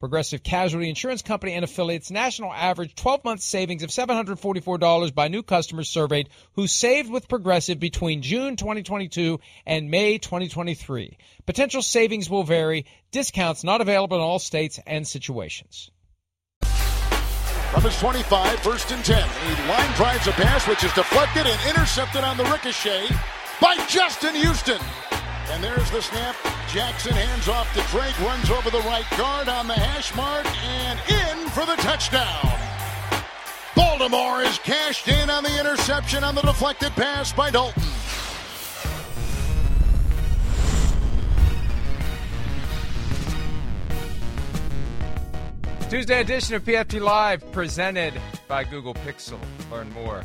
Progressive Casualty Insurance Company and affiliates national average 12 month savings of $744 by new customers surveyed who saved with Progressive between June 2022 and May 2023. Potential savings will vary. Discounts not available in all states and situations. From his 25, first and 10. He line drives a pass, which is deflected and intercepted on the ricochet by Justin Houston. And there's the snap. Jackson hands off to Drake, runs over the right guard on the hash mark and in for the touchdown. Baltimore is cashed in on the interception on the deflected pass by Dalton. Tuesday edition of PFT Live presented by Google Pixel. Learn more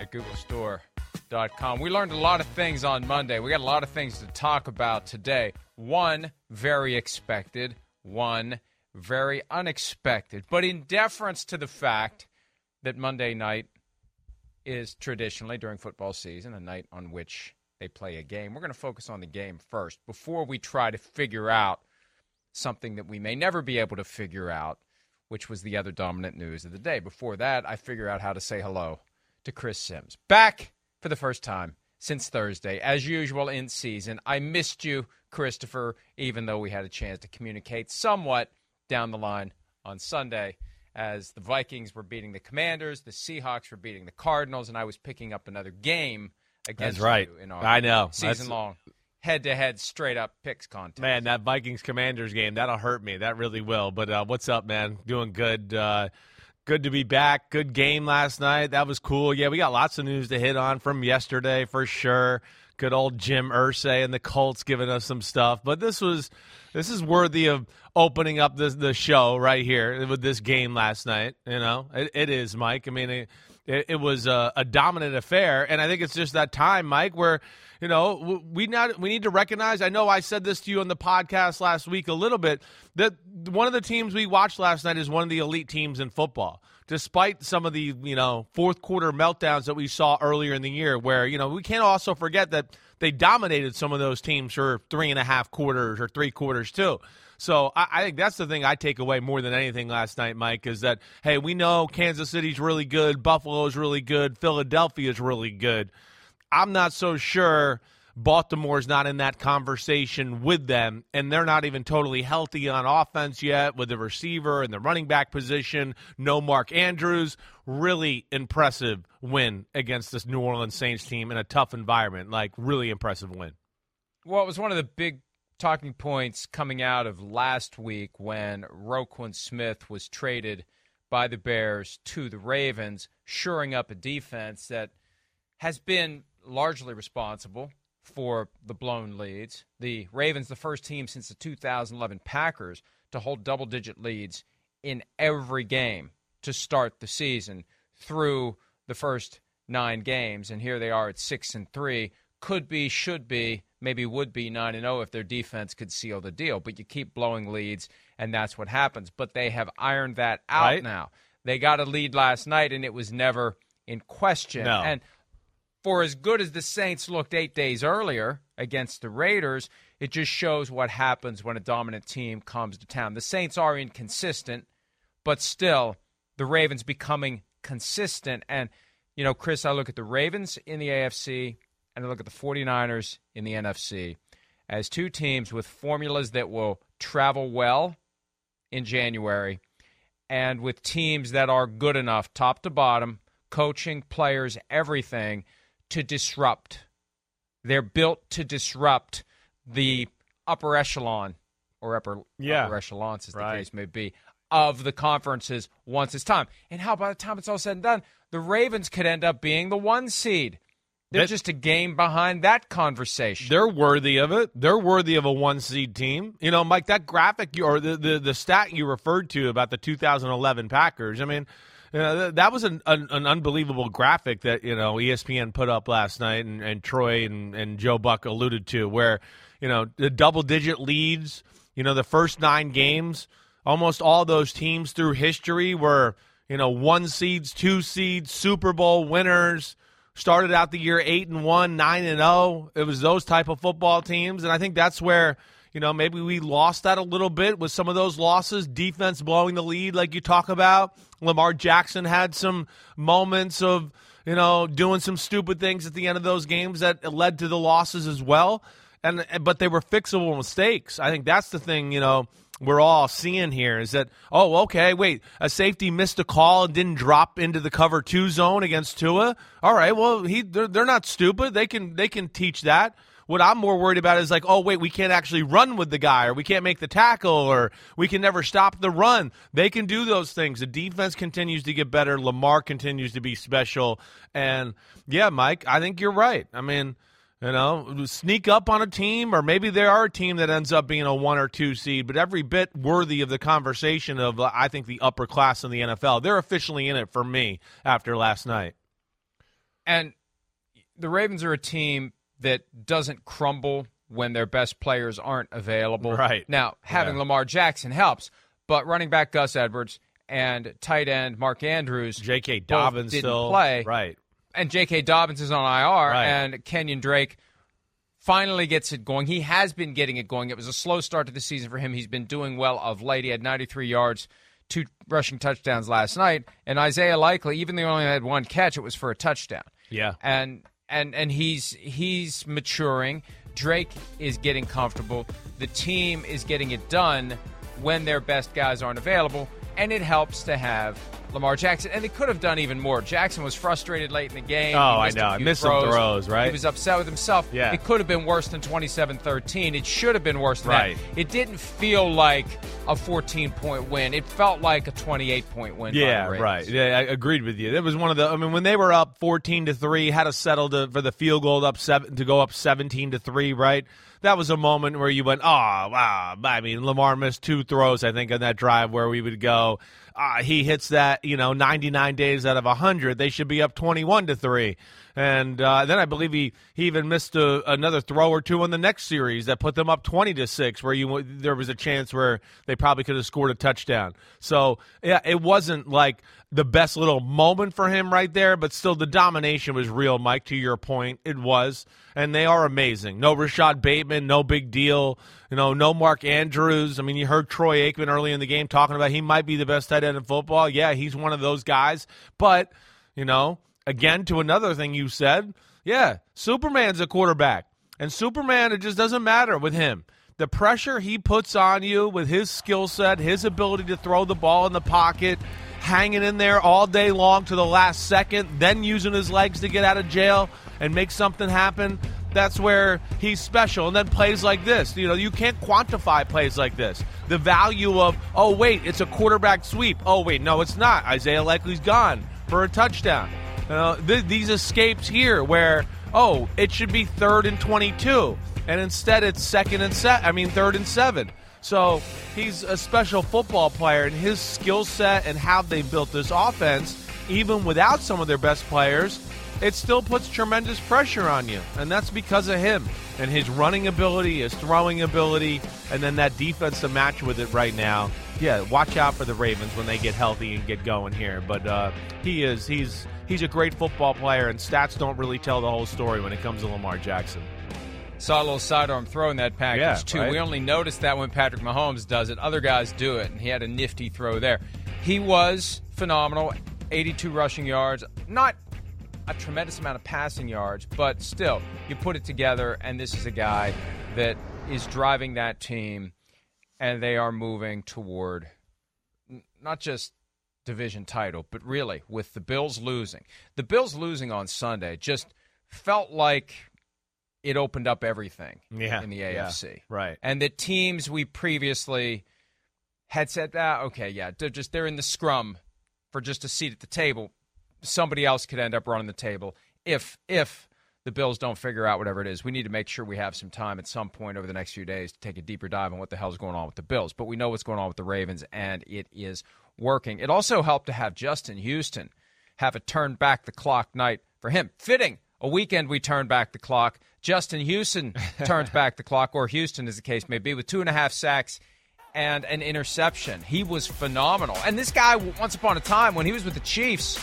at googlestore.com. We learned a lot of things on Monday. We got a lot of things to talk about today. One, very expected. One, very unexpected. But in deference to the fact that Monday night is traditionally during football season a night on which they play a game, we're going to focus on the game first before we try to figure out something that we may never be able to figure out, which was the other dominant news of the day. Before that, I figure out how to say hello to Chris Sims. Back for the first time since Thursday, as usual in season. I missed you, Christopher, even though we had a chance to communicate somewhat down the line on Sunday as the Vikings were beating the Commanders, the Seahawks were beating the Cardinals, and I was picking up another game against That's right. you in our I know. season That's- long head to head straight up picks contest. Man, that Vikings Commanders game, that'll hurt me. That really will. But uh, what's up, man? Doing good. Uh, good to be back. Good game last night. That was cool. Yeah, we got lots of news to hit on from yesterday for sure. Good old Jim Irsay and the Colts giving us some stuff. But this was this is worthy of opening up this the show right here with this game last night. You know, it, it is, Mike. I mean, it, it, it was a, a dominant affair, and I think it's just that time, Mike, where you know we not we need to recognize. I know I said this to you on the podcast last week a little bit that one of the teams we watched last night is one of the elite teams in football. Despite some of the you know fourth quarter meltdowns that we saw earlier in the year, where you know we can't also forget that they dominated some of those teams for three and a half quarters or three quarters too. So I, I think that's the thing I take away more than anything last night, Mike, is that hey, we know Kansas City's really good, Buffalo's really good, Philadelphia's really good. I'm not so sure Baltimore's not in that conversation with them, and they're not even totally healthy on offense yet with the receiver and the running back position. No Mark Andrews. Really impressive win against this New Orleans Saints team in a tough environment. Like, really impressive win. Well, it was one of the big talking points coming out of last week when Roquan Smith was traded by the Bears to the Ravens, shoring up a defense that has been largely responsible for the blown leads. The Ravens, the first team since the 2011 Packers to hold double digit leads in every game to start the season through the first nine games. And here they are at six and three. Could be, should be, maybe would be 9 and 0 if their defense could seal the deal. But you keep blowing leads, and that's what happens. But they have ironed that out Right. now. They got a lead last night, and it was never in question. No. And for as good as the Saints looked eight days earlier against the Raiders, it just shows what happens when a dominant team comes to town. The Saints are inconsistent, but still, the Ravens becoming consistent. And, you know, Chris, I look at the Ravens in the AFC and I look at the 49ers in the NFC as two teams with formulas that will travel well in January and with teams that are good enough, top to bottom, coaching, players, everything, to disrupt. They're built to disrupt the upper echelon or upper, yeah. upper echelons, as right. the case may be, of the conferences once it's time. And how by the time it's all said and done, the Ravens could end up being the one seed. They're That- just a game behind that conversation. They're worthy of it. They're worthy of a one seed team. You know, Mike, that graphic you, or the, the, the stat you referred to about the 2011 Packers, I mean, you know, th- that was an, an, an unbelievable graphic that, you know, ESPN put up last night and, and Troy and, and Joe Buck alluded to, where, you know, the double digit leads, you know, the first nine games, almost all those teams through history were, you know, one seeds, two seeds, Super Bowl winners started out the year eight and one, nine and zero. It was those type of football teams, and I think that's where you know maybe we lost that a little bit with some of those losses. Defense blowing the lead, like you talk about. Lamar Jackson had some moments of you know doing some stupid things at the end of those games that led to the losses as well. And but they were fixable mistakes. I think that's the thing. You know we're all seeing here is that oh okay wait a safety missed a call and didn't drop into the cover two zone against Tua all right well he they're, they're not stupid they can they can teach that what I'm more worried about is like oh wait we can't actually run with the guy or we can't make the tackle or we can never stop the run. They can do those things. The defense continues to get better. Lamar continues to be special. And yeah Mike I think you're right. I mean you know, sneak up on a team, or maybe they are a team that ends up being a one or two seed, but every bit worthy of the conversation of, uh, I think, the upper class in the NFL. They're officially in it for me after last night. And the Ravens are a team that doesn't crumble when their best players aren't available. Right. Now, having Yeah. Lamar Jackson helps, but running back Gus Edwards and tight end Mark Andrews, J.K. Dobbins didn't still play. right. and J.K. Dobbins is on IR, Right. and Kenyon Drake finally gets it going. He has been getting it going. It was a slow start to the season for him. He's been doing well of late. He had 93 yards, two rushing touchdowns last night, and Isaiah Likely, even though he only had one catch, it was for a touchdown. Yeah. and and and he's he's maturing. Drake is getting comfortable. The team is getting it done when their best guys aren't available, and it helps to have Lamar Jackson. And they could have done even more. Jackson was frustrated late in the game. Oh, I know. I missed some throws, right? He was upset with himself. Yeah. It could have been worse than 27-13. It should have been worse than Right. that. It didn't feel like a 14-point win. It felt like a 28-point win. by Yeah, right. Yeah, I agreed with you. It was one of the. I mean, when they were up fourteen to three, had to settle to, for the field goal up seven to go up seventeen to three. Right. That was a moment where you went, oh wow. I mean, Lamar missed two throws. I think on that drive where we would go. Uh, he hits that, you know, 99 days out of 100. They should be up 21 to 3. And uh, then I believe he, he even missed a, another throw or two in the next series that put them up 20 to 6 where you there was a chance where they probably could have scored a touchdown. So, yeah, it wasn't like the best little moment for him right there, but still the domination was real, Mike, to your point. It was. And they are amazing. No Rashod Bateman, no big deal. You know, no Mark Andrews. I mean, you heard Troy Aikman early in the game talking about he might be the best tight end in football. Yeah, he's one of those guys. But, you know, again, to another thing you said, yeah, Superman's a quarterback. And Superman, it just doesn't matter with him. The pressure he puts on you with his skill set, his ability to throw the ball in the pocket, hanging in there all day long to the last second, then using his legs to get out of jail and make something happen. That's where he's special. And then plays like this. You know, you can't quantify plays like this. The value of, oh, wait, it's a quarterback sweep. Oh, wait, no, it's not. Isaiah Likely's gone for a touchdown. Know, th- these escapes here where, oh, it should be third and 22. And instead it's second and set. I mean, third and seven. So he's a special football player, and his skill set and how they built this offense, even without some of their best players, it still puts tremendous pressure on you. And that's because of him and his running ability, his throwing ability, and then that defense to match with it right now. yeah, watch out for the Ravens when they get healthy and get going here. But uh, he is he's he's a great football player, and stats don't really tell the whole story when it comes to Lamar Jackson. Saw a little sidearm throw in that package Yeah, too. right. We only noticed that when Patrick Mahomes does it. Other guys do it, and he had a nifty throw there. He was phenomenal. 82 rushing yards. Not a tremendous amount of passing yards, but still, you put it together, and this is a guy that is driving that team, and they are moving toward not just division title, but really with the Bills losing. The Bills losing on Sunday just felt like it opened up everything Yeah, in the yeah, AFC. right. And the teams we previously had said, ah, okay, yeah, they're just they're in the scrum for just a seat at the table. Somebody else could end up running the table if if the Bills don't figure out whatever it is. We need to make sure we have some time at some point over the next few days to take a deeper dive on what the hell's going on with the Bills. But we know what's going on with the Ravens, and it is working. It also helped to have Justin Houston have a turn back the clock night for him. Fitting. A weekend we turn back the clock. Justin Houston turns back the clock, or Houston, as the case may be, with two and a half sacks and an interception. He was phenomenal. And this guy, once upon a time, when he was with the Chiefs,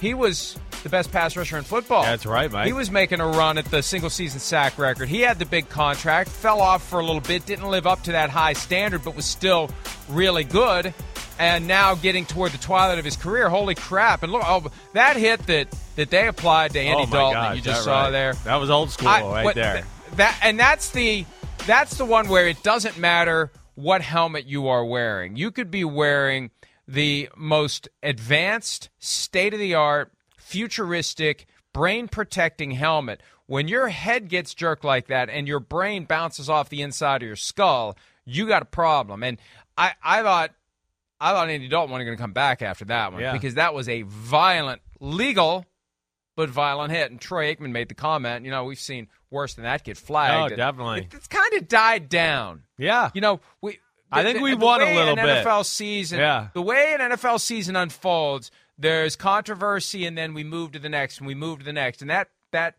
he was the best pass rusher in football. That's right, Mike. He was making a run at the single season sack record. He had the big contract, fell off for a little bit, didn't live up to that high standard, but was still really good. And now getting toward the twilight of his career, holy crap! And look, oh, that hit that that they applied to Andy oh Dalton gosh, that you just that saw right. there. That was old school I- right what- there. th- that and that's the that's the one where it doesn't matter what helmet you are wearing. You could be wearing the most advanced, state of the art, futuristic, brain protecting helmet. When your head gets jerked like that and your brain bounces off the inside of your skull, you got a problem. And I, I thought I thought Andy Dalton wasn't going to come back after that one Yeah. because that was a violent, legal, but violent hit. And Troy Aikman made the comment, you know, we've seen worse than that get flagged. Oh, definitely. it- it's kind of died down. yeah. You know, we. I think we the won a way little an bit. NFL season, Yeah. the way an NFL season unfolds, there's controversy, and then we move to the next, and we move to the next, and that that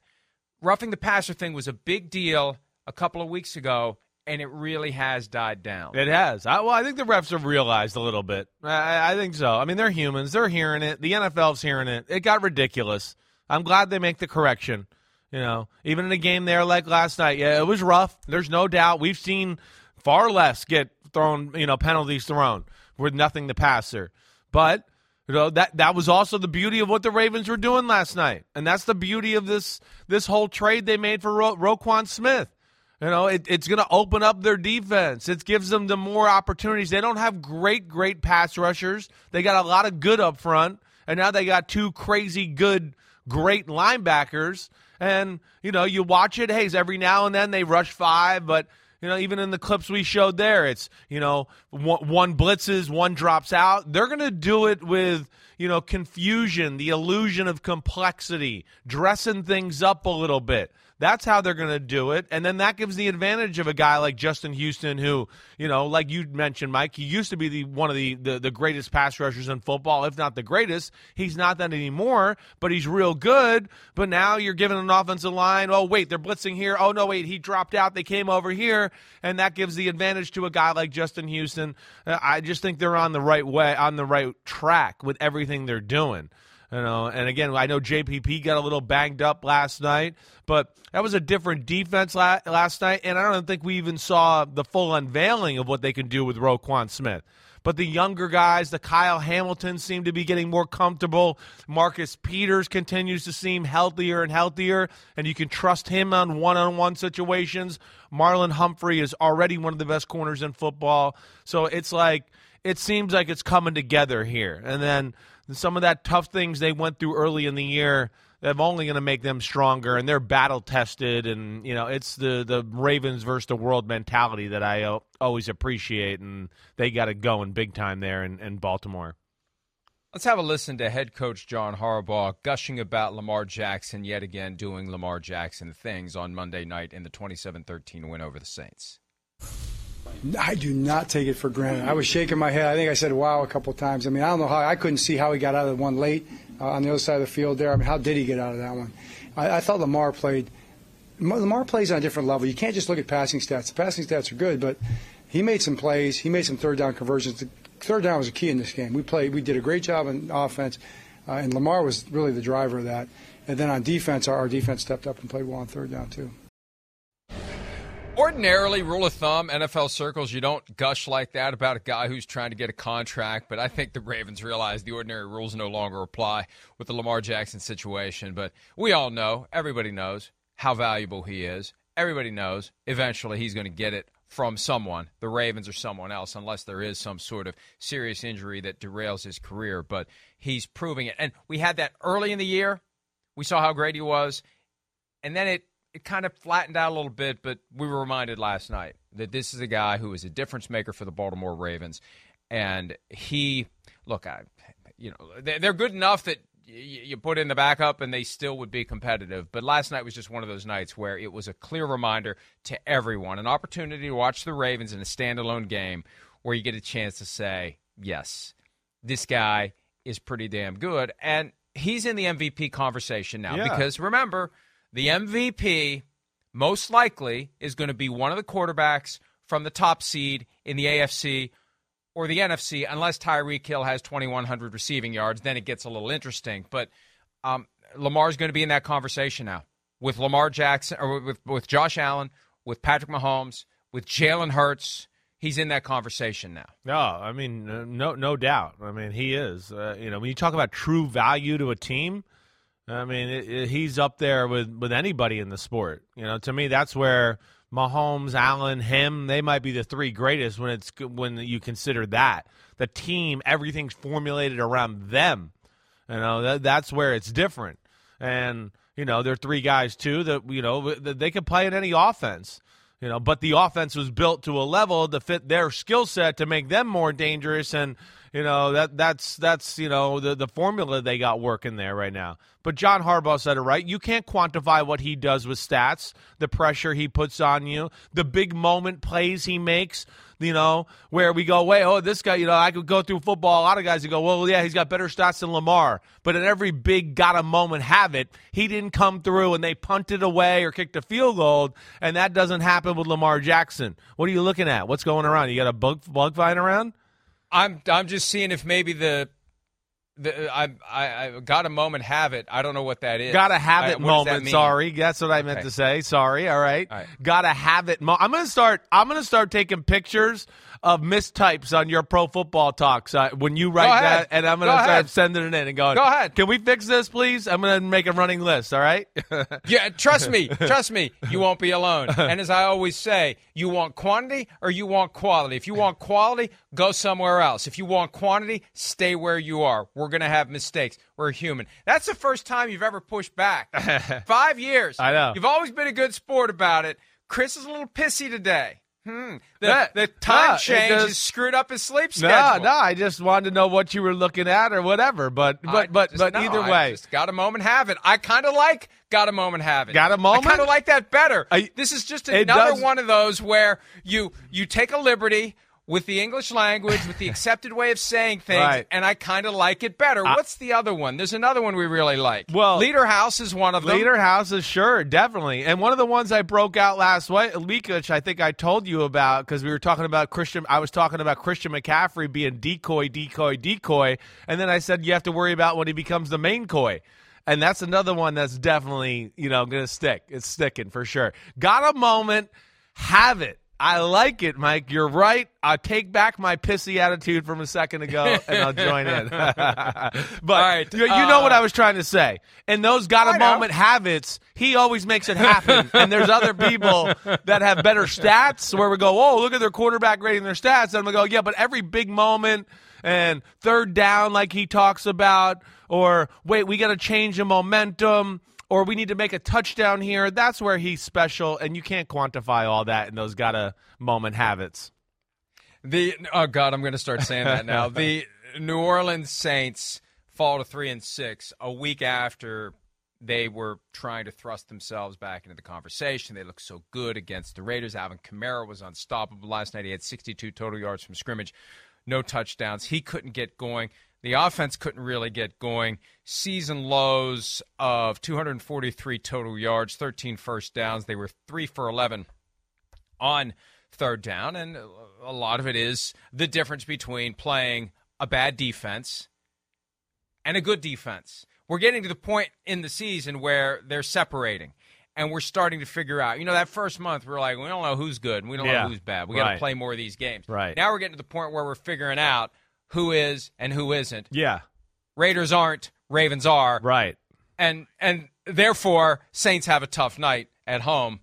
roughing the passer thing was a big deal a couple of weeks ago, and it really has died down. It has. I, well, I think the refs have realized a little bit. I, I think so. I mean, they're humans. They're hearing it. The NFL's hearing it. It got ridiculous. I'm glad they make the correction. You know, even in a game there like last night, yeah, it was rough. There's no doubt. We've seen far less get thrown, you know, penalties thrown with nothing to pass there. But you know that that was also the beauty of what the Ravens were doing last night, and that's the beauty of this this whole trade they made for Ro- Roquan Smith. You know, it, it's going to open up their defense. It gives them the more opportunities. They don't have great, great pass rushers. They got a lot of good up front, and now they got two crazy good, great linebackers. And you know, you watch it. Hey, every now and then they rush five, but you know, even in the clips we showed there, it's you know, one, one blitzes, one drops out. They're going to do it with you know confusion, the illusion of complexity, dressing things up a little bit. That's how they're going to do it. And then that gives the advantage of a guy like Justin Houston, who, you know, like you mentioned, Mike, he used to be the one of the, the, the greatest pass rushers in football, if not the greatest. He's not that anymore, but he's real good. But now you're giving an offensive line, oh, wait, they're blitzing here. Oh, no, wait, he dropped out. They came over here. And that gives the advantage to a guy like Justin Houston. Uh, I just think they're on the right way, on the right track with everything they're doing. You know, and again, I know JPP got a little banged up last night, but that was a different defense la- last night, and I don't think we even saw the full unveiling of what they can do with Roquan Smith. But the younger guys, the Kyle Hamilton, seem to be getting more comfortable. Marcus Peters continues to seem healthier and healthier, and you can trust him on one-on-one situations. Marlon Humphrey is already one of the best corners in football, so it's like it seems like it's coming together here. And then some of that tough things they went through early in the year, they're only going to make them stronger, and they're battle tested. And you know, it's the the Ravens versus the world mentality that I uh, always appreciate, and they got it going big time there in, in Baltimore. Let's have a listen to head coach John Harbaugh gushing about Lamar Jackson yet again doing Lamar Jackson things on Monday night in the 27-13 win over the Saints. I do not take it for granted. I was shaking my head. I think I said "wow" a couple times. I mean, I don't know how. I couldn't see how he got out of the one late uh, on the other side of the field there. I mean, how did he get out of that one? I, I thought Lamar played. Lamar plays on a different level. You can't just look at passing stats. The passing stats are good, but he made some plays. He made some third down conversions. The third down was a key in this game. We played, we did a great job in offense, uh, and Lamar was really the driver of that. And then on defense, our, our defense stepped up and played well on third down too. Ordinarily, rule of thumb, NFL circles, you don't gush like that about a guy who's trying to get a contract. But I think the Ravens realize the ordinary rules no longer apply with the Lamar Jackson situation. But we all know, everybody knows how valuable he is. Everybody knows eventually he's going to get it from someone, the Ravens or someone else, unless there is some sort of serious injury that derails his career. But he's proving it. And we had that early in the year. We saw how great he was. And then it it kind of flattened out a little bit, but we were reminded last night that this is a guy who is a difference maker for the Baltimore Ravens, and he look, I, you know, they're good enough that you put in the backup and they still would be competitive. But last night was just one of those nights where it was a clear reminder to everyone, an opportunity to watch the Ravens in a standalone game where you get a chance to say, yes, this guy is pretty damn good. And he's in the MVP conversation now yeah. because remember – the MVP most likely is going to be one of the quarterbacks from the top seed in the AFC or the NFC, unless Tyreek Hill has 2,100 receiving yards. Then it gets a little interesting. But um, Lamar's going to be in that conversation now with Lamar Jackson or with, with Josh Allen, with Patrick Mahomes, with Jalen Hurts. He's in that conversation now. No, I mean, no, no doubt. I mean, he is. Uh, you know, when you talk about true value to a team, I mean, it, it, he's up there with, with anybody in the sport. You know, to me, that's where Mahomes, Allen, him, they might be the three greatest when it's when you consider that the team, everything's formulated around them. You know, that, that's where it's different. And you know, they're three guys too that you know they can play in any offense. You know, but the offense was built to a level to fit their skill set to make them more dangerous and you know that that's that's you know the the formula they got working there right now. But John Harbaugh said it right. You can't quantify what he does with stats, the pressure he puts on you, the big moment plays he makes. You know where we go, wait, oh this guy. You know I could go through football. A lot of guys would go, well, yeah, he's got better stats than Lamar. But in every big got a moment have it, he didn't come through and they punted away or kicked a field goal, and that doesn't happen with Lamar Jackson. What are you looking at? What's going around? You got a bug bug flying around? I'm I'm just seeing if maybe the the, I, I, I got a moment have it. I don't know what that is. Got a have it moment. That sorry, that's what I meant to say. Sorry. All right. All right. Got a have it. Mo- I'm gonna start. I'm gonna start taking pictures of mistypes on your pro football talks uh, when you write that, and I'm going to start sending it in and going. Go ahead. Can we fix this, please? I'm going to make a running list. All right. yeah, trust me, trust me. You won't be alone. And as I always say, you want quantity or you want quality. If you want quality, go somewhere else. If you want quantity, stay where you are. We're going to have mistakes. We're human. That's the first time you've ever pushed back. Five years. I know. You've always been a good sport about it. Chris is a little pissy today. Hmm. The, that, the time no, change has screwed up his sleep schedule. No, no. I just wanted to know what you were looking at or whatever. But but I but but either way, just got a moment, have it. I kind of like got a moment, have it. Got a moment. I kind of like that better. I, this is just another does, one of those where you you take a liberty with the English language, with the accepted way of saying things, right. and I kind of like it better. What's the other one? There's another one we really like. Well, Leader House is one of them. Leader House is sure, definitely. And one of the ones I broke out last week, which I think I told you about because we were talking about Christian. I was talking about Christian McCaffrey being decoy, decoy, decoy, and then I said you have to worry about when he becomes the main coy. And that's another one that's definitely, you know, going to stick. It's sticking for sure. Got a moment, have it I like it, Mike. You're right. I take back my pissy attitude from a second ago, and I'll join in. but right, you, you uh, know what I was trying to say. And those got a moment habits, he always makes it happen. and there's other people that have better stats where we go, oh, look at their quarterback rating their stats, and we go, yeah, but every big moment and third down, like he talks about, or wait, we got to change the momentum or we need to make a touchdown here. That's where he's special, and you can't quantify all that in those gotta moment habits. The oh god, I'm going to start saying that now. the New Orleans Saints fall to three and six a week after they were trying to thrust themselves back into the conversation. They looked so good against the Raiders. Alvin Kamara was unstoppable last night. He had 62 total yards from scrimmage, no touchdowns. He couldn't get going. The offense couldn't really get going. Season lows of 243 total yards, 13 first downs. They were 3 for 11 on third down, and a lot of it is the difference between playing a bad defense and a good defense. We're getting to the point in the season where they're separating and we're starting to figure out. You know, that first month we are like, we don't know who's good and we don't Yeah. know who's bad. We got to play more of these games. Right. Now we're getting to the point where we're figuring out who is and who isn't. Yeah. Raiders aren't, Ravens are, Right. and and therefore Saints have a tough night at home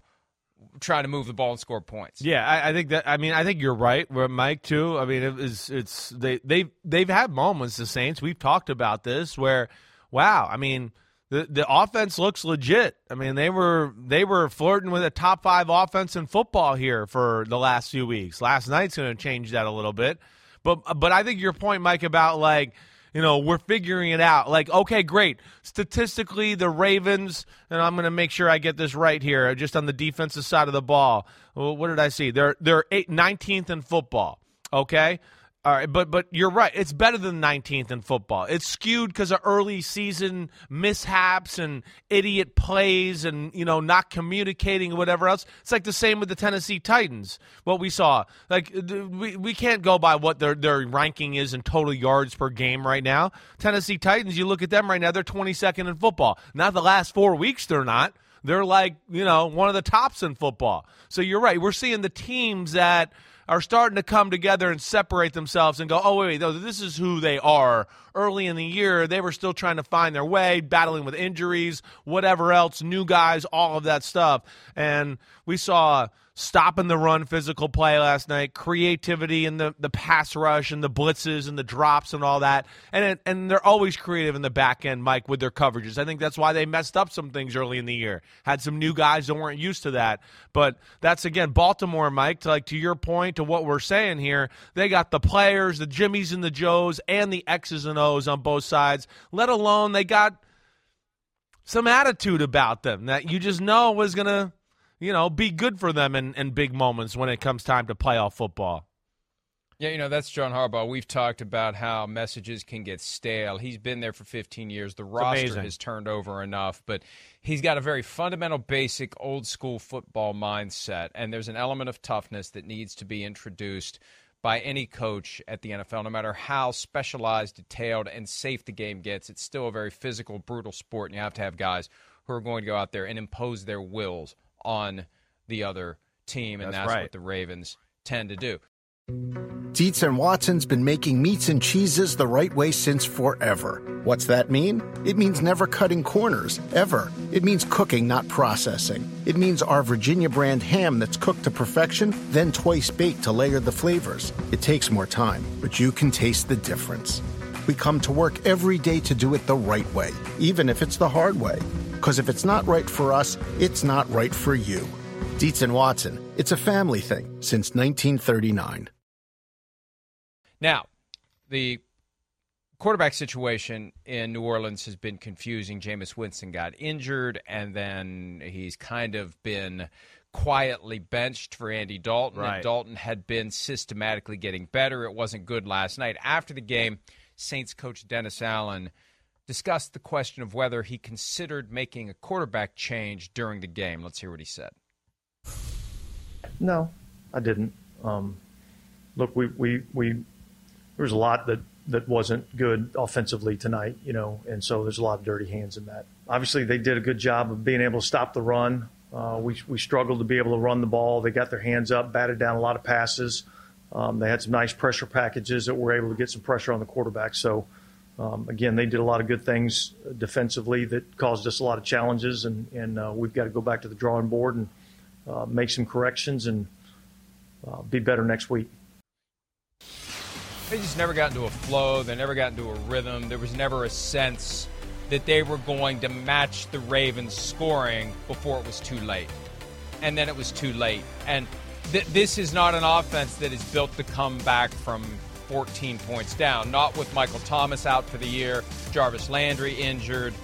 trying to move the ball and score points. Yeah, I, I think that. I mean, I think you're right, where Mike too. I mean, it is it's they they they've had moments. The Saints. We've talked about this where, wow. I mean, the the offense looks legit. I mean, they were they were flirting with a top five offense in football here for the last few weeks. Last night's going to change that a little bit, but but I think your point, Mike, about like you know, we're figuring it out. Like, okay, great. Statistically, the Ravens, and I'm going to make sure I get this right here, just on the defensive side of the ball. What did I see? They're they're eight, 19th in football. Okay. All right, but but you're right. It's better than 19th in football. It's skewed because of early season mishaps and idiot plays, and you know not communicating or whatever else. It's like the same with the Tennessee Titans. What we saw, like we, we can't go by what their their ranking is in total yards per game right now. Tennessee Titans, you look at them right now, they're 22nd in football. Not the last four weeks, they're not. They're like you know one of the tops in football. So you're right. We're seeing the teams that are starting to come together and separate themselves and go, oh, wait, wait, this is who they are. Early in the year, they were still trying to find their way, battling with injuries, whatever else, new guys, all of that stuff. And we saw stopping the run physical play last night, creativity in the, the pass rush and the blitzes and the drops and all that. And and they're always creative in the back end, Mike, with their coverages. I think that's why they messed up some things early in the year. Had some new guys that weren't used to that. But that's again Baltimore, Mike, to like to your point to what we're saying here. They got the players, the Jimmies and the Joes, and the X's and O's on both sides, let alone they got some attitude about them that you just know was gonna you know, be good for them in, in big moments when it comes time to playoff football. Yeah, you know, that's John Harbaugh. We've talked about how messages can get stale. He's been there for 15 years. The roster amazing. has turned over enough, but he's got a very fundamental, basic, old school football mindset. And there's an element of toughness that needs to be introduced by any coach at the NFL, no matter how specialized, detailed, and safe the game gets. It's still a very physical, brutal sport, and you have to have guys who are going to go out there and impose their wills on the other team, and That's that's right. what the Ravens tend to do. Dietz and Watson's been making meats and cheeses the right way since forever. What's that mean? It means never cutting corners, ever. It means cooking, not processing. It means our Virginia brand ham that's cooked to perfection, then twice baked to layer the flavors. It takes more time, but you can taste the difference. We come to work every day to do it the right way, even if it's the hard way. Because if it's not right for us, it's not right for you. Dietz and Watson, it's a family thing since 1939. Now, the quarterback situation in New Orleans has been confusing. Jameis Winston got injured, and then he's kind of been quietly benched for Andy Dalton. Right. And Dalton had been systematically getting better. It wasn't good last night. After the game, Saints coach Dennis Allen discussed the question of whether he considered making a quarterback change during the game. Let's hear what he said. No, I didn't. Um, look, we, we, we, there was a lot that, that wasn't good offensively tonight, you know, and so there's a lot of dirty hands in that. Obviously, they did a good job of being able to stop the run. Uh, we, we struggled to be able to run the ball. They got their hands up, batted down a lot of passes. Um, they had some nice pressure packages that were able to get some pressure on the quarterback. So, um, again, they did a lot of good things defensively that caused us a lot of challenges, and, and uh, we've got to go back to the drawing board and uh, make some corrections and uh, be better next week. They just never got into a flow. They never got into a rhythm. There was never a sense that they were going to match the Ravens' scoring before it was too late. And then it was too late. And th- this is not an offense that is built to come back from 14 points down. Not with Michael Thomas out for the year, Jarvis Landry injured.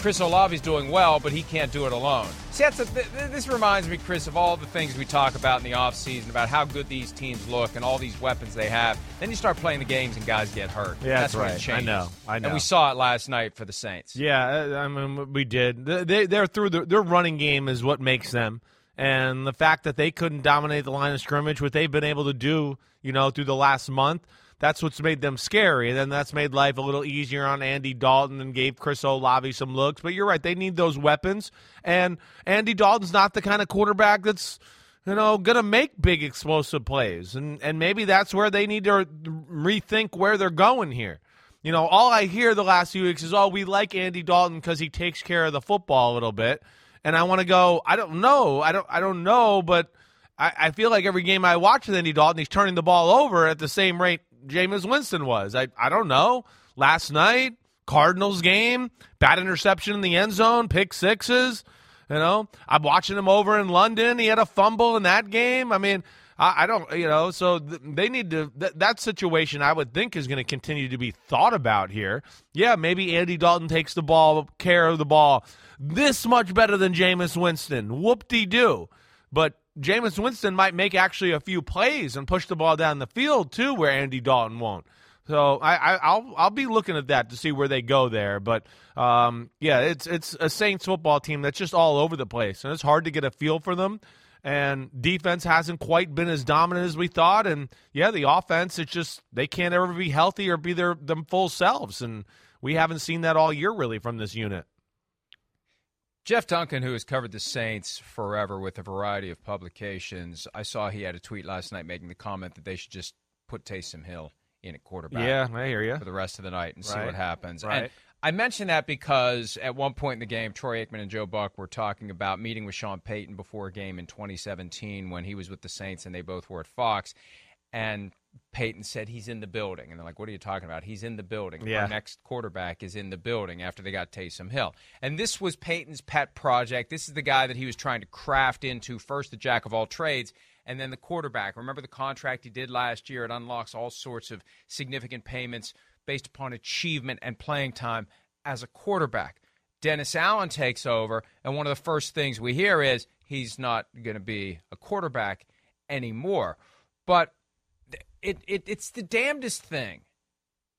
Chris Olave's doing well, but he can't do it alone. See, that's a, th- th- this reminds me, Chris, of all the things we talk about in the offseason about how good these teams look and all these weapons they have. Then you start playing the games and guys get hurt. Yeah, that's that's when it right. I know, I know. And we saw it last night for the Saints. Yeah, uh, I mean, we did. They- they're through the, their running game is what makes them. And the fact that they couldn't dominate the line of scrimmage, what they've been able to do, you know, through the last month, that's what's made them scary. And then that's made life a little easier on Andy Dalton and gave Chris Olave some looks. But you're right, they need those weapons. And Andy Dalton's not the kind of quarterback that's you know, going to make big explosive plays. And, and maybe that's where they need to rethink where they're going here. You know, all I hear the last few weeks is, oh, we like Andy Dalton because he takes care of the football a little bit. And I want to go, I don't know. I don't, I don't know, but I, I feel like every game I watch with Andy Dalton, he's turning the ball over at the same rate Jameis Winston was. I, I don't know. Last night, Cardinals game, bad interception in the end zone, pick sixes. You know, I'm watching him over in London. He had a fumble in that game. I mean, I, I don't, you know, so th- they need to. Th- that situation, I would think, is going to continue to be thought about here. Yeah, maybe Andy Dalton takes the ball, care of the ball, this much better than Jameis Winston. Whoop de doo. But Jameis Winston might make actually a few plays and push the ball down the field too, where Andy Dalton won't. So I, will I'll be looking at that to see where they go there. But um, yeah, it's it's a Saints football team that's just all over the place, and it's hard to get a feel for them. And defense hasn't quite been as dominant as we thought. And yeah, the offense, it's just they can't ever be healthy or be their them full selves. And we haven't seen that all year really from this unit. Jeff Duncan, who has covered the Saints forever with a variety of publications, I saw he had a tweet last night making the comment that they should just put Taysom Hill in at quarterback. Yeah, I hear you. For the rest of the night and right. see what happens. Right. And I mention that because at one point in the game, Troy Aikman and Joe Buck were talking about meeting with Sean Payton before a game in 2017 when he was with the Saints and they both were at Fox. And Payton said he's in the building. And they're like, what are you talking about? He's in the building. Yeah. Our next quarterback is in the building after they got Taysom Hill. And this was Payton's pet project. This is the guy that he was trying to craft into first the jack of all trades and then the quarterback. Remember the contract he did last year? It unlocks all sorts of significant payments based upon achievement and playing time as a quarterback. Dennis Allen takes over, and one of the first things we hear is he's not going to be a quarterback anymore. But it, it it's the damnedest thing.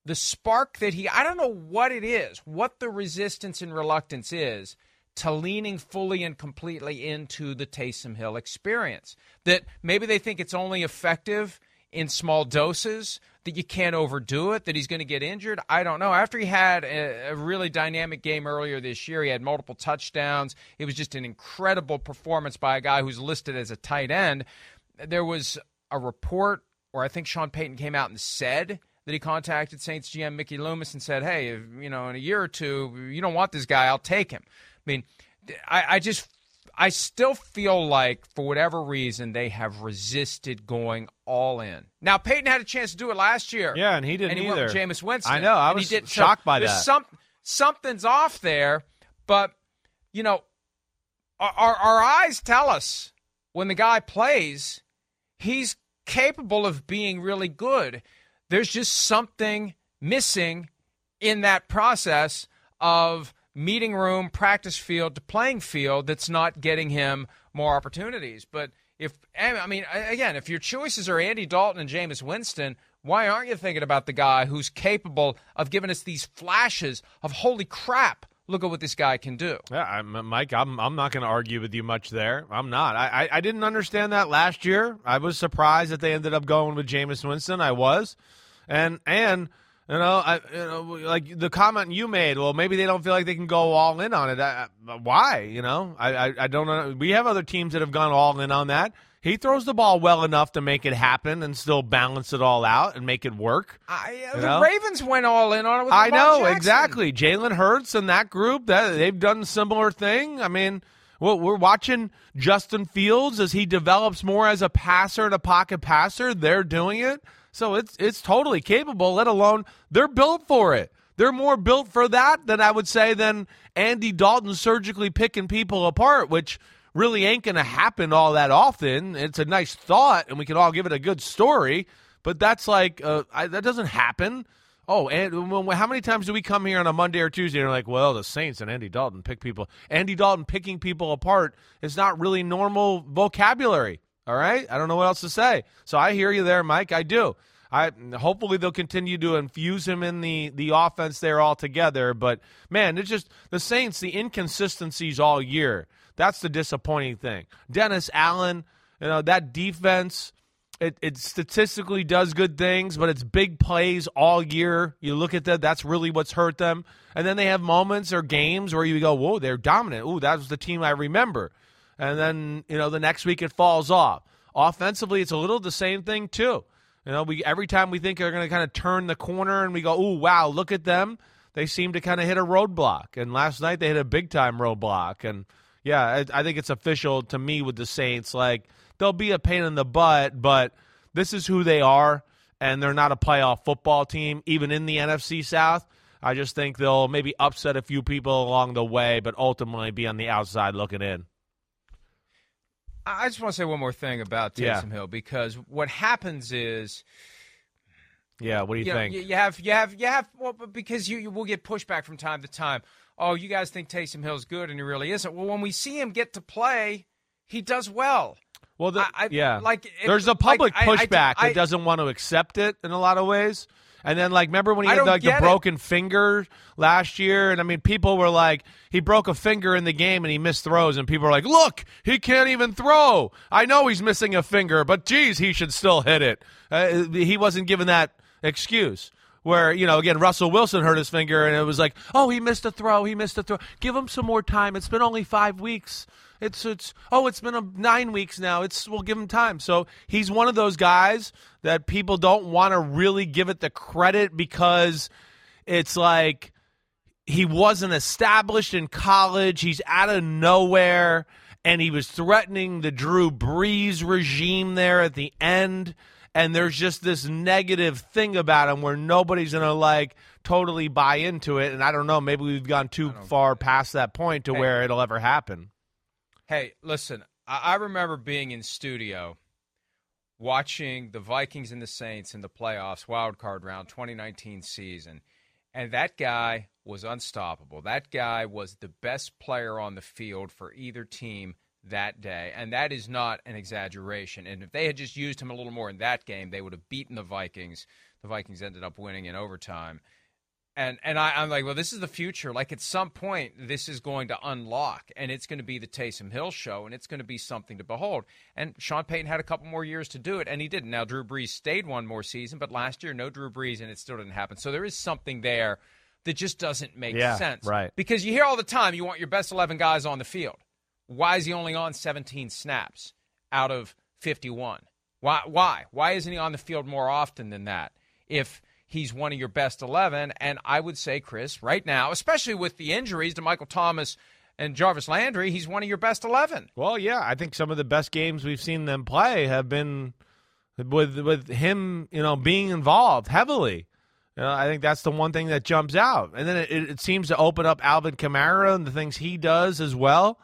The spark that he I don't know what it is, what the resistance and reluctance is to leaning fully and completely into the Taysom Hill experience. That maybe they think it's only effective in small doses, that you can't overdo it, that he's going to get injured. I don't know. After he had a, a, really dynamic game earlier this year, he had multiple touchdowns. It was just an incredible performance by a guy who's listed as a tight end. There was a report, or I think Sean Payton came out and said that he contacted Saints GM Mickey Loomis and said, "Hey, if, you know, in a year or two, you don't want this guy, I'll take him." I mean, I, I just I still feel like, for whatever reason, they have resisted going all in. Now, Payton had a chance to do it last year. Yeah, and he didn't and he either. Went with Jameis Winston. I know. I was did, shocked so by that. Some, something's off there, but, you know, our, our, our eyes tell us when the guy plays, he's capable of being really good. There's just something missing in that process of – meeting room, practice field to playing field that's not getting him more opportunities. But if I mean again, if your choices are Andy Dalton and Jameis Winston, why aren't you thinking about the guy who's capable of giving us these flashes of holy crap? Look at what this guy can do. Yeah, I'm, Mike, I'm I'm not going to argue with you much there. I'm not. I, I, I didn't understand that last year. I was surprised that they ended up going with Jameis Winston. I was, and and you know, I, you know, like the comment you made. Well, maybe they don't feel like they can go all in on it. I, why? You know, I, I, I don't know. We have other teams that have gone all in on that. He throws the ball well enough to make it happen and still balance it all out and make it work. I, uh, the know? Ravens went all in on it. I know Jackson. exactly. Jalen Hurts and that group that they've done a similar thing. I mean, well, we're watching Justin Fields as he develops more as a passer and a pocket passer. They're doing it. So it's it's totally capable, let alone they're built for it. They're more built for that than I would say than Andy Dalton surgically picking people apart, which really ain't going to happen all that often. It's a nice thought, and we can all give it a good story, but that's like uh, I, that doesn't happen. Oh, and how many times do we come here on a Monday or Tuesday and are like, well, the Saints and Andy Dalton pick people. Andy Dalton picking people apart is not really normal vocabulary. All right, I don't know what else to say. So I hear you there, Mike. I do. I hopefully they'll continue to infuse him in the the offense there altogether. But man, it's just the Saints, the inconsistencies all year. That's the disappointing thing. Dennis Allen, you know, that defense it, it statistically does good things, but it's big plays all year. You look at that, that's really what's hurt them. And then they have moments or games where you go, whoa, they're dominant. Ooh, that was the team I remember. And then, you know, the next week it falls off. Offensively, it's a little the same thing, too. You know, we every time we think they're going to kind of turn the corner and we go, ooh, wow, look at them, they seem to kind of hit a roadblock. And last night they hit a big time roadblock. And yeah, I, I think it's official to me with the Saints. Like, they'll be a pain in the butt, but this is who they are, and they're not a playoff football team, even in the NFC South. I just think they'll maybe upset a few people along the way, but ultimately be on the outside looking in. I just want to say one more thing about Taysom Yeah. Hill because what happens is Yeah, what do you, you think? you, you have you have you have well, but because you, you will get pushback from time to time. Oh, you guys think Taysom Hill's good and he really isn't. Well, when we see him get to play, he does well. Well, the, I- I- yeah, like, it- there's a like, public I- I- pushback I- that doesn't want to accept it in a lot of ways. And then, like, remember when he I had like the get it. broken finger last year? And I mean, people were like, he broke a finger in the game and he missed throws, and people were like, look, he can't even throw. I know he's missing a finger, but geez, he should still hit it. Uh, he wasn't given that excuse. Where you know, again, Russell Wilson hurt his finger, and it was like, oh, he missed a throw, he missed a throw. Give him some more time. It's been only five weeks. It's it's oh, it's been a nine weeks now. It's we'll give him time. So he's one of those guys that people don't want to really give it the credit because it's like he wasn't established in college. He's out of nowhere, and he was threatening the Drew Brees regime there at the end. And there's just this negative thing about him where nobody's gonna like totally buy into it. And I don't know, maybe we've gone too far past that point to Hey. where it'll ever happen. Hey, listen, I, I remember being in studio watching the Vikings and the Saints in the playoffs, wild card round 2019 season, and that guy was unstoppable. That guy was the best player on the field for either team that day, and that is not an exaggeration. And if they had just used him a little more in that game, they would have beaten the Vikings. The Vikings ended up winning in overtime. And and I, I'm like, well, this is the future. Like at some point, this is going to unlock, and it's going to be the Taysom Hill show, and it's going to be something to behold. And Sean Payton had a couple more years to do it, and he didn't. Now Drew Brees stayed one more season, but last year no Drew Brees, and it still didn't happen. So there is something there that just doesn't make Yeah, sense, right. Because you hear all the time, you want your best 11 guys on the field. Why is he only on 17 snaps out of 51? Why? Why? Why isn't he on the field more often than that? If he's one of your best 11, and I would say, Chris, right now, especially with the injuries to Michael Thomas and Jarvis Landry, he's one of your best 11. Well, yeah, I think some of the best games we've seen them play have been with with him, you know, being involved heavily. You know, I think that's the one thing that jumps out, and then it, it seems to open up Alvin Kamara and the things he does as well.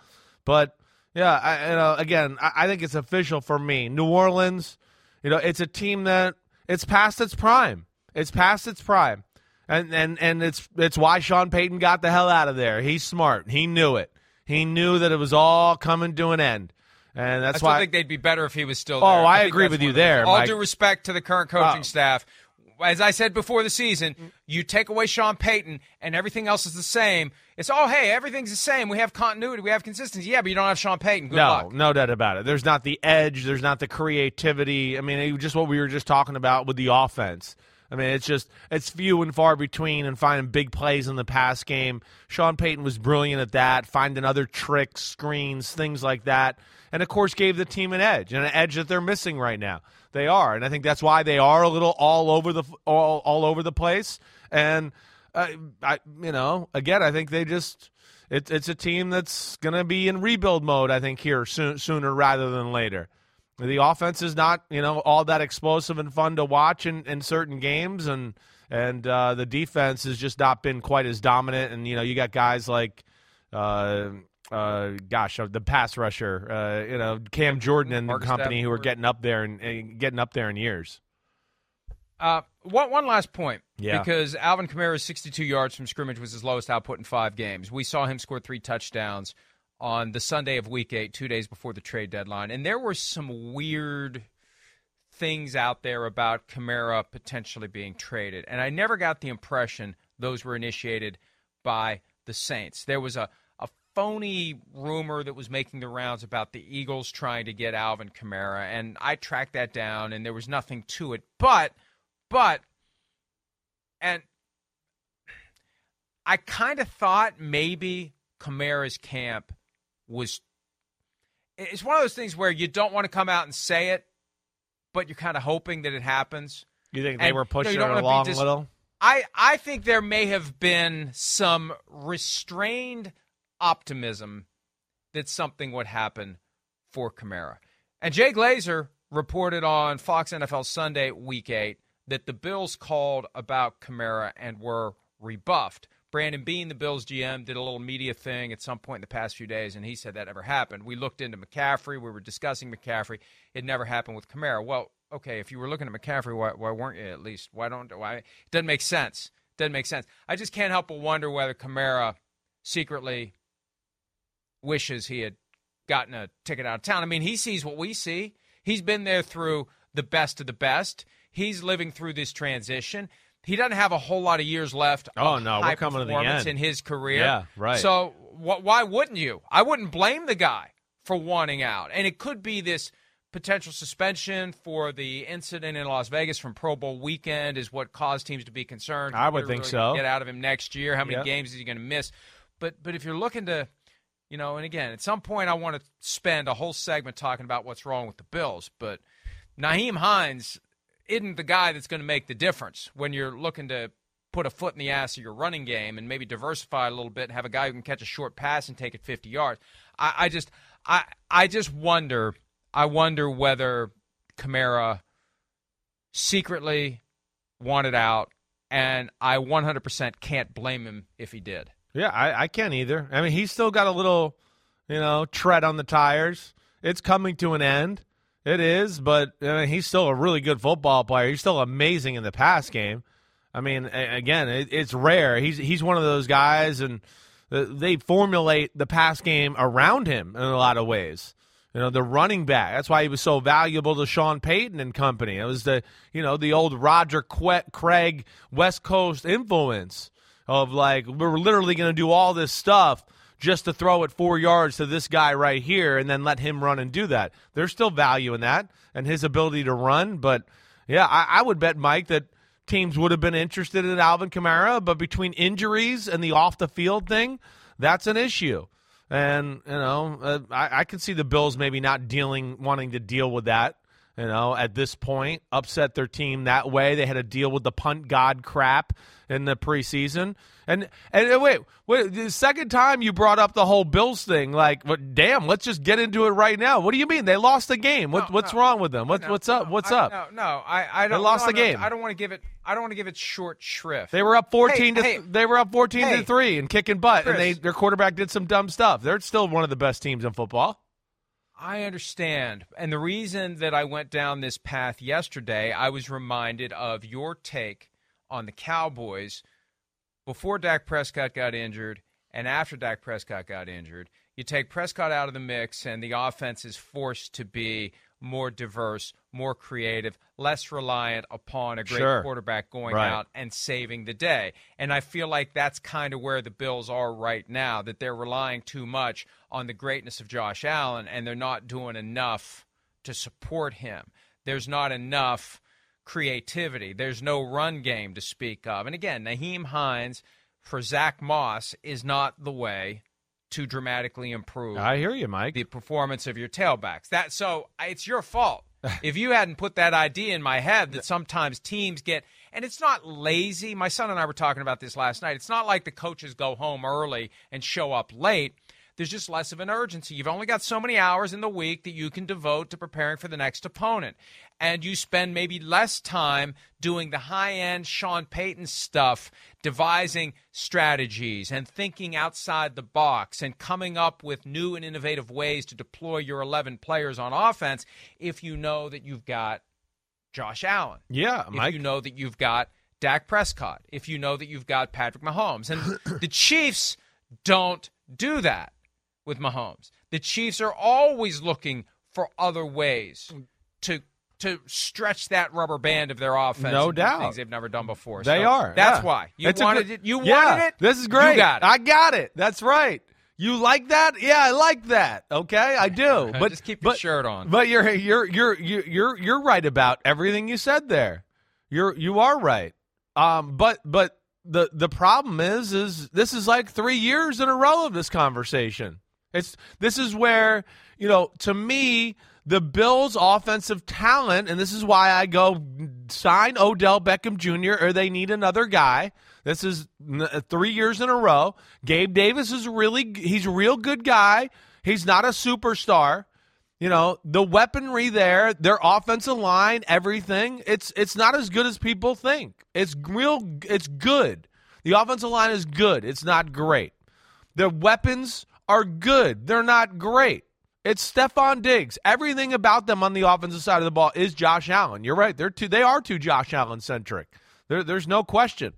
But yeah, I, you know, again, I, I think it's official for me. New Orleans, you know, it's a team that it's past its prime. It's past its prime, and and and it's it's why Sean Payton got the hell out of there. He's smart. He knew it. He knew that it was all coming to an end, and that's why I why. think they'd be better if he was still There. Oh, there. I agree with you there, All Mike. due respect to the current coaching Oh. staff. As I said before the season, you take away Sean Payton and everything else is the same. It's all, hey, everything's the same. We have continuity, we have consistency. Yeah, but you don't have Sean Payton. Good no, luck. no doubt about it. There's not the edge. There's not the creativity. I mean, just what we were just talking about with the offense. I mean, it's just it's few and far between and finding big plays in the pass game. Sean Payton was brilliant at that, finding other tricks, screens, things like that, and of course gave the team an edge and an edge that they're missing right now. They are, and I think that's why they are a little all over the all, all over the place. And uh, I, you know, again, I think they just it, it's a team that's going to be in rebuild mode. I think here soon, sooner rather than later. The offense is not, you know, all that explosive and fun to watch in, in certain games, and and uh, the defense has just not been quite as dominant. And you know, you got guys like, uh, uh, gosh, uh, the pass rusher, uh, you know, Cam Jordan and Marcus company who are getting up there and, and getting up there in years. Uh, one, one last point. Yeah. Because Alvin Kamara's 62 yards from scrimmage was his lowest output in five games. We saw him score three touchdowns on the Sunday of week eight, two days before the trade deadline. And there were some weird things out there about Kamara potentially being traded. And I never got the impression those were initiated by the Saints. There was a phony rumor that was making the rounds about the Eagles trying to get Alvin Kamara, and I tracked that down, and there was nothing to it. But, but, and I kind of thought maybe Kamara's camp was. It's one of those things where you don't want to come out and say it, but you're kind of hoping that it happens. You think they And, were you know, pushing you don't it along dis- a little? I, I think there may have been some restrained optimism that something would happen for Kamara. And Jay Glazer reported on Fox NFL Sunday, week eight, that the Bills called about Kamara and were rebuffed. Brandon Beane, the Bills GM, did a little media thing at some point in the past few days, and he said that never happened. We looked into McCaffrey. We were discussing McCaffrey. It never happened with Kamara. Well, okay, if you were looking at McCaffrey, why, why weren't you at least? Why don't why? It doesn't make sense. Doesn't make sense. I just can't help but wonder whether Kamara secretly wishes he had gotten a ticket out of town. I mean, he sees what we see. He's been there through the best of the best. He's living through this transition. He doesn't have a whole lot of years left. Oh, no, we're coming to the end. in his career. Yeah, right. So wh- why wouldn't you? I wouldn't blame the guy for wanting out. And it could be this potential suspension for the incident in Las Vegas from Pro Bowl weekend is what caused teams to be concerned. I would What are we think really so. Get out of him next year. How many Yeah. games is he going to miss? But but if you're looking to, you know, and again, at some point I want to spend a whole segment talking about what's wrong with the Bills, but Nyheim Hines isn't the guy that's going to make the difference when you're looking to put a foot in the ass of your running game and maybe diversify a little bit and have a guy who can catch a short pass and take it 50 yards. I, I just I I just wonder I wonder whether Kamara secretly wanted out, and I 100% can't blame him if he did. Yeah, I, I can't either. I mean, he's still got a little, you know, tread on the tires. It's coming to an end. It is, but I mean, he's still a really good football player. He's still amazing in the pass game. I mean, again, it, it's rare. He's he's one of those guys, and uh, they formulate the pass game around him in a lot of ways. You know, the running back. That's why he was so valuable to Sean Payton and company. It was the you know the old Roger Craig West Coast influence of like we're literally going to do all this stuff just to throw it four yards to this guy right here and then let him run and do that. There's still value in that and his ability to run, but yeah, I, I would bet Mike that teams would have been interested in Alvin Kamara, but between injuries and the off the field thing, that's an issue. And you know, uh, I, I could see the Bills maybe not dealing, wanting to deal with that. You know, at this point, upset their team that way. They had to deal with the punt god crap in the preseason. And and wait, wait, the second time you brought up the whole Bills thing, like, what? Damn, let's just get into it right now. What do you mean they lost the game? What, No, what's no. wrong with them? What, No, what's up? What's I- up? No, no, I, I don't. They lost the game. I don't want to give it. I don't want to give it short shrift. They were up fourteen Hey, to hey, they were up fourteen hey. to three and kicking butt, and they their quarterback did some dumb stuff. They're still one of the best teams in football. I understand. And the reason that I went down this path yesterday, I was reminded of your take on the Cowboys before Dak Prescott got injured and after Dak Prescott got injured. You take Prescott out of the mix, and the offense is forced to be more diverse, more creative, less reliant upon a great Sure. quarterback going Right. out and saving the day. And I feel like that's kind of where the Bills are right now, that they're relying too much on the greatness of Josh Allen and they're not doing enough to support him. There's not enough creativity. There's no run game to speak of. And again, Nyheim Hines for Zach Moss is not the way to dramatically improve I hear you, Mike. the performance of your tailbacks. That so it's your fault. if you hadn't put that idea in my head that sometimes teams get and it's not lazy. My son and I were talking about this last night. It's not like the coaches go home early and show up late. There's just less of an urgency. You've only got so many hours in the week that you can devote to preparing for the next opponent. And you spend maybe less time doing the high end Sean Payton stuff, devising strategies and thinking outside the box and coming up with new and innovative ways to deploy your 11 players on offense if you know that you've got Josh Allen. Yeah, If you know that you've got Dak Prescott, if you know that you've got Patrick Mahomes. And the Chiefs don't do that with Mahomes. The Chiefs are always looking for other ways to to stretch that rubber band of their offense. No doubt. things they've never done before. They So are. That's yeah. why you It's wanted good- it. You Yeah, wanted it. This is great. You got it. I got it. That's right. You like that? Yeah, I like that. Okay, I do. But just keep your but, shirt on. But you're you're you're you're you're you're right about everything you said there. You're you are right. Um, but but the the problem is is this is like three years in a row of this conversation. It's this is where you know to me the Bills' offensive talent, and this is why I go sign Odell Beckham Jr. or they need another guy. This is uh, three years in a row. Gabe Davis is really he's a real good guy. He's not a superstar. You know, the weaponry there, their offensive line, everything, it's it's not as good as people think. It's real it's good. The offensive line is good. It's not great. Their weapons are good. They're not great. It's Stefon Diggs. Everything about them on the offensive side of the ball is Josh Allen. You're right. They're too they are too Josh Allen centric. There, there's no question.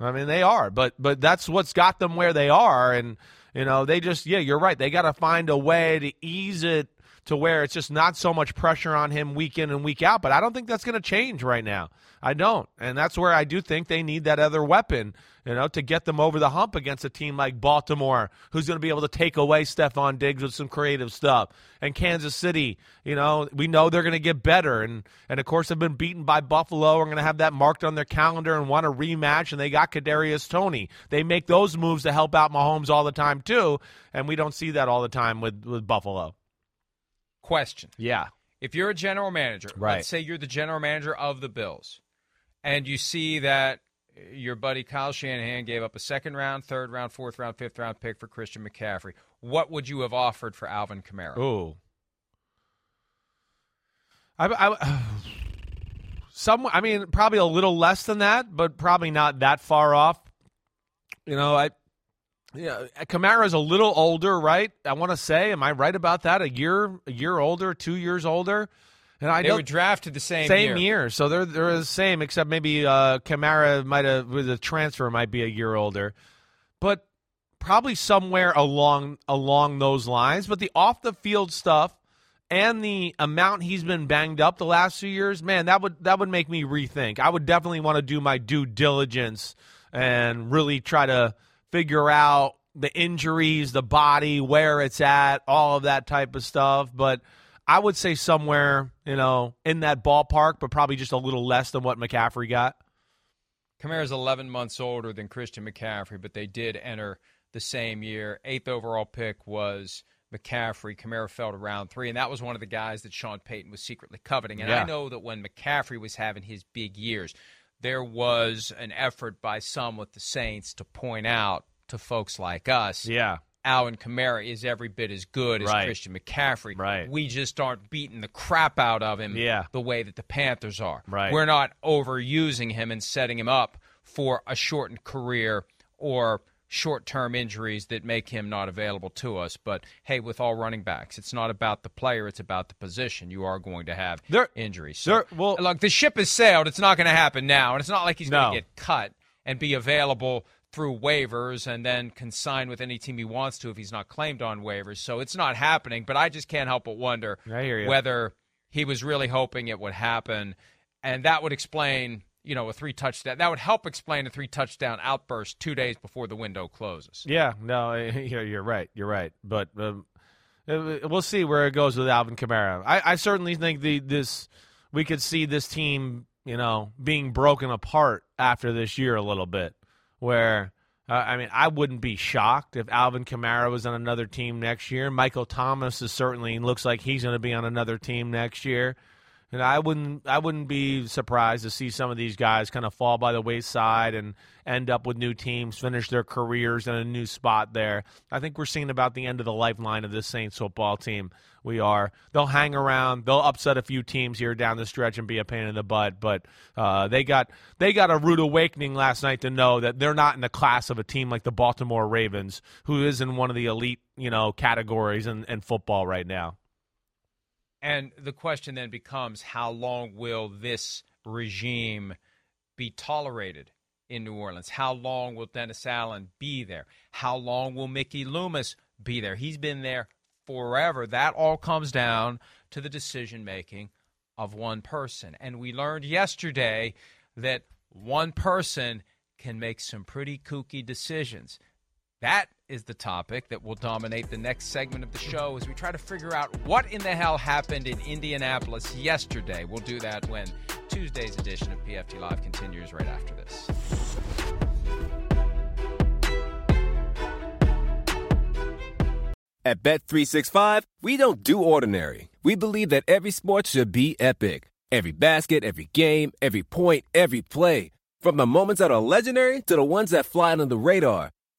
I mean, they are, but but that's what's got them where they are, and you know they just yeah, you're right. They got to find a way to ease it to where it's just not so much pressure on him week in and week out. But I don't think that's going to change right now. I don't, and that's where I do think they need that other weapon, you know, to get them over the hump against a team like Baltimore, who's going to be able to take away Stefon Diggs with some creative stuff, and Kansas City. You know, we know they're going to get better, and and of course they've been beaten by Buffalo. We're going to have that marked on their calendar and want a rematch, and they got Kadarius Toney. They make those moves to help out Mahomes all the time too, and we don't see that all the time with with Buffalo. Question. Yeah. If you're a general manager, Right. let's say you're the general manager of the Bills, and you see that your buddy Kyle Shanahan gave up a second round, third round, fourth round, fifth round pick for Christian McCaffrey, what would you have offered for Alvin Kamara? Ooh. I, I, some, I mean, probably a little less than that, but probably not that far off. You know, I, yeah, Kamara's a little older, right? I want to say, am I right about that? A year, a year older, two years older, and I they were drafted the same, same year. year. so they're they're the same, except maybe uh, Kamara might have with a transfer might be a year older, but probably somewhere along along those lines. But the off the field stuff and the amount he's been banged up the last few years, man, that would that would make me rethink. I would definitely want to do my due diligence and really try to figure out the injuries, the body, where it's at, all of that type of stuff. But I would say somewhere, you know, in that ballpark, but probably just a little less than what McCaffrey got. Kamara's 11 months older than Christian McCaffrey, but they did enter the same year. Eighth overall pick was McCaffrey. Kamara fell to round three, and that was one of the guys that Sean Payton was secretly coveting. And Yeah. I know that when McCaffrey was having his big years, there was an effort by some with the Saints to point out to folks like us Yeah. Alvin Kamara is every bit as good as Right. Christian McCaffrey. Right. We just aren't beating the crap out of him Yeah. the way that the Panthers are. Right. We're not overusing him and setting him up for a shortened career or short term injuries that make him not available to us. But hey, with all running backs, it's not about the player, it's about the position. You are going to have There- injuries. So, there- well- look, the ship has sailed. It's not going to happen now. And it's not like he's No. going to get cut and be available through waivers and then consign with any team he wants to if he's not claimed on waivers. So it's not happening, but I just can't help but wonder I hear you. whether he was really hoping it would happen and that would explain, you know, a three touchdown. That would help explain a three touchdown outburst 2 days before the window closes. Yeah, no, you're, right. You're right. But um, uh, we'll see where it goes with Alvin Kamara. I, I certainly think the this we could see this team, you know, being broken apart after this year a little bit. Where uh, I mean, I wouldn't be shocked if Alvin Kamara was on another team next year. Michael Thomas is certainly looks like he's going to be on another team next year. And I wouldn't I wouldn't be surprised to see some of these guys kind of fall by the wayside and end up with new teams, finish their careers in a new spot there. I think we're seeing about the end of the lifeline of this Saints football team. We are. They'll hang around. They'll upset a few teams here down the stretch and be a pain in the butt. But uh, they got they got a rude awakening last night to know that they're not in the class of a team like the Baltimore Ravens, who is in one of the elite you know categories in, in football right now. And the question then becomes how long will this regime be tolerated in New Orleans? How long will Dennis Allen be there? How long will Mickey Loomis be there? He's been there forever. That all comes down to the decision making of one person. And we learned yesterday that one person can make some pretty kooky decisions. That is the topic that will dominate the next segment of the show as we try to figure out what in the hell happened in Indianapolis yesterday. We'll do that when Tuesday's edition of PFT Live continues right after this. At Bet365, we don't do ordinary. We believe that every sport should be epic. Every basket, every game, every point, every play. From the moments that are legendary to the ones that fly under the radar.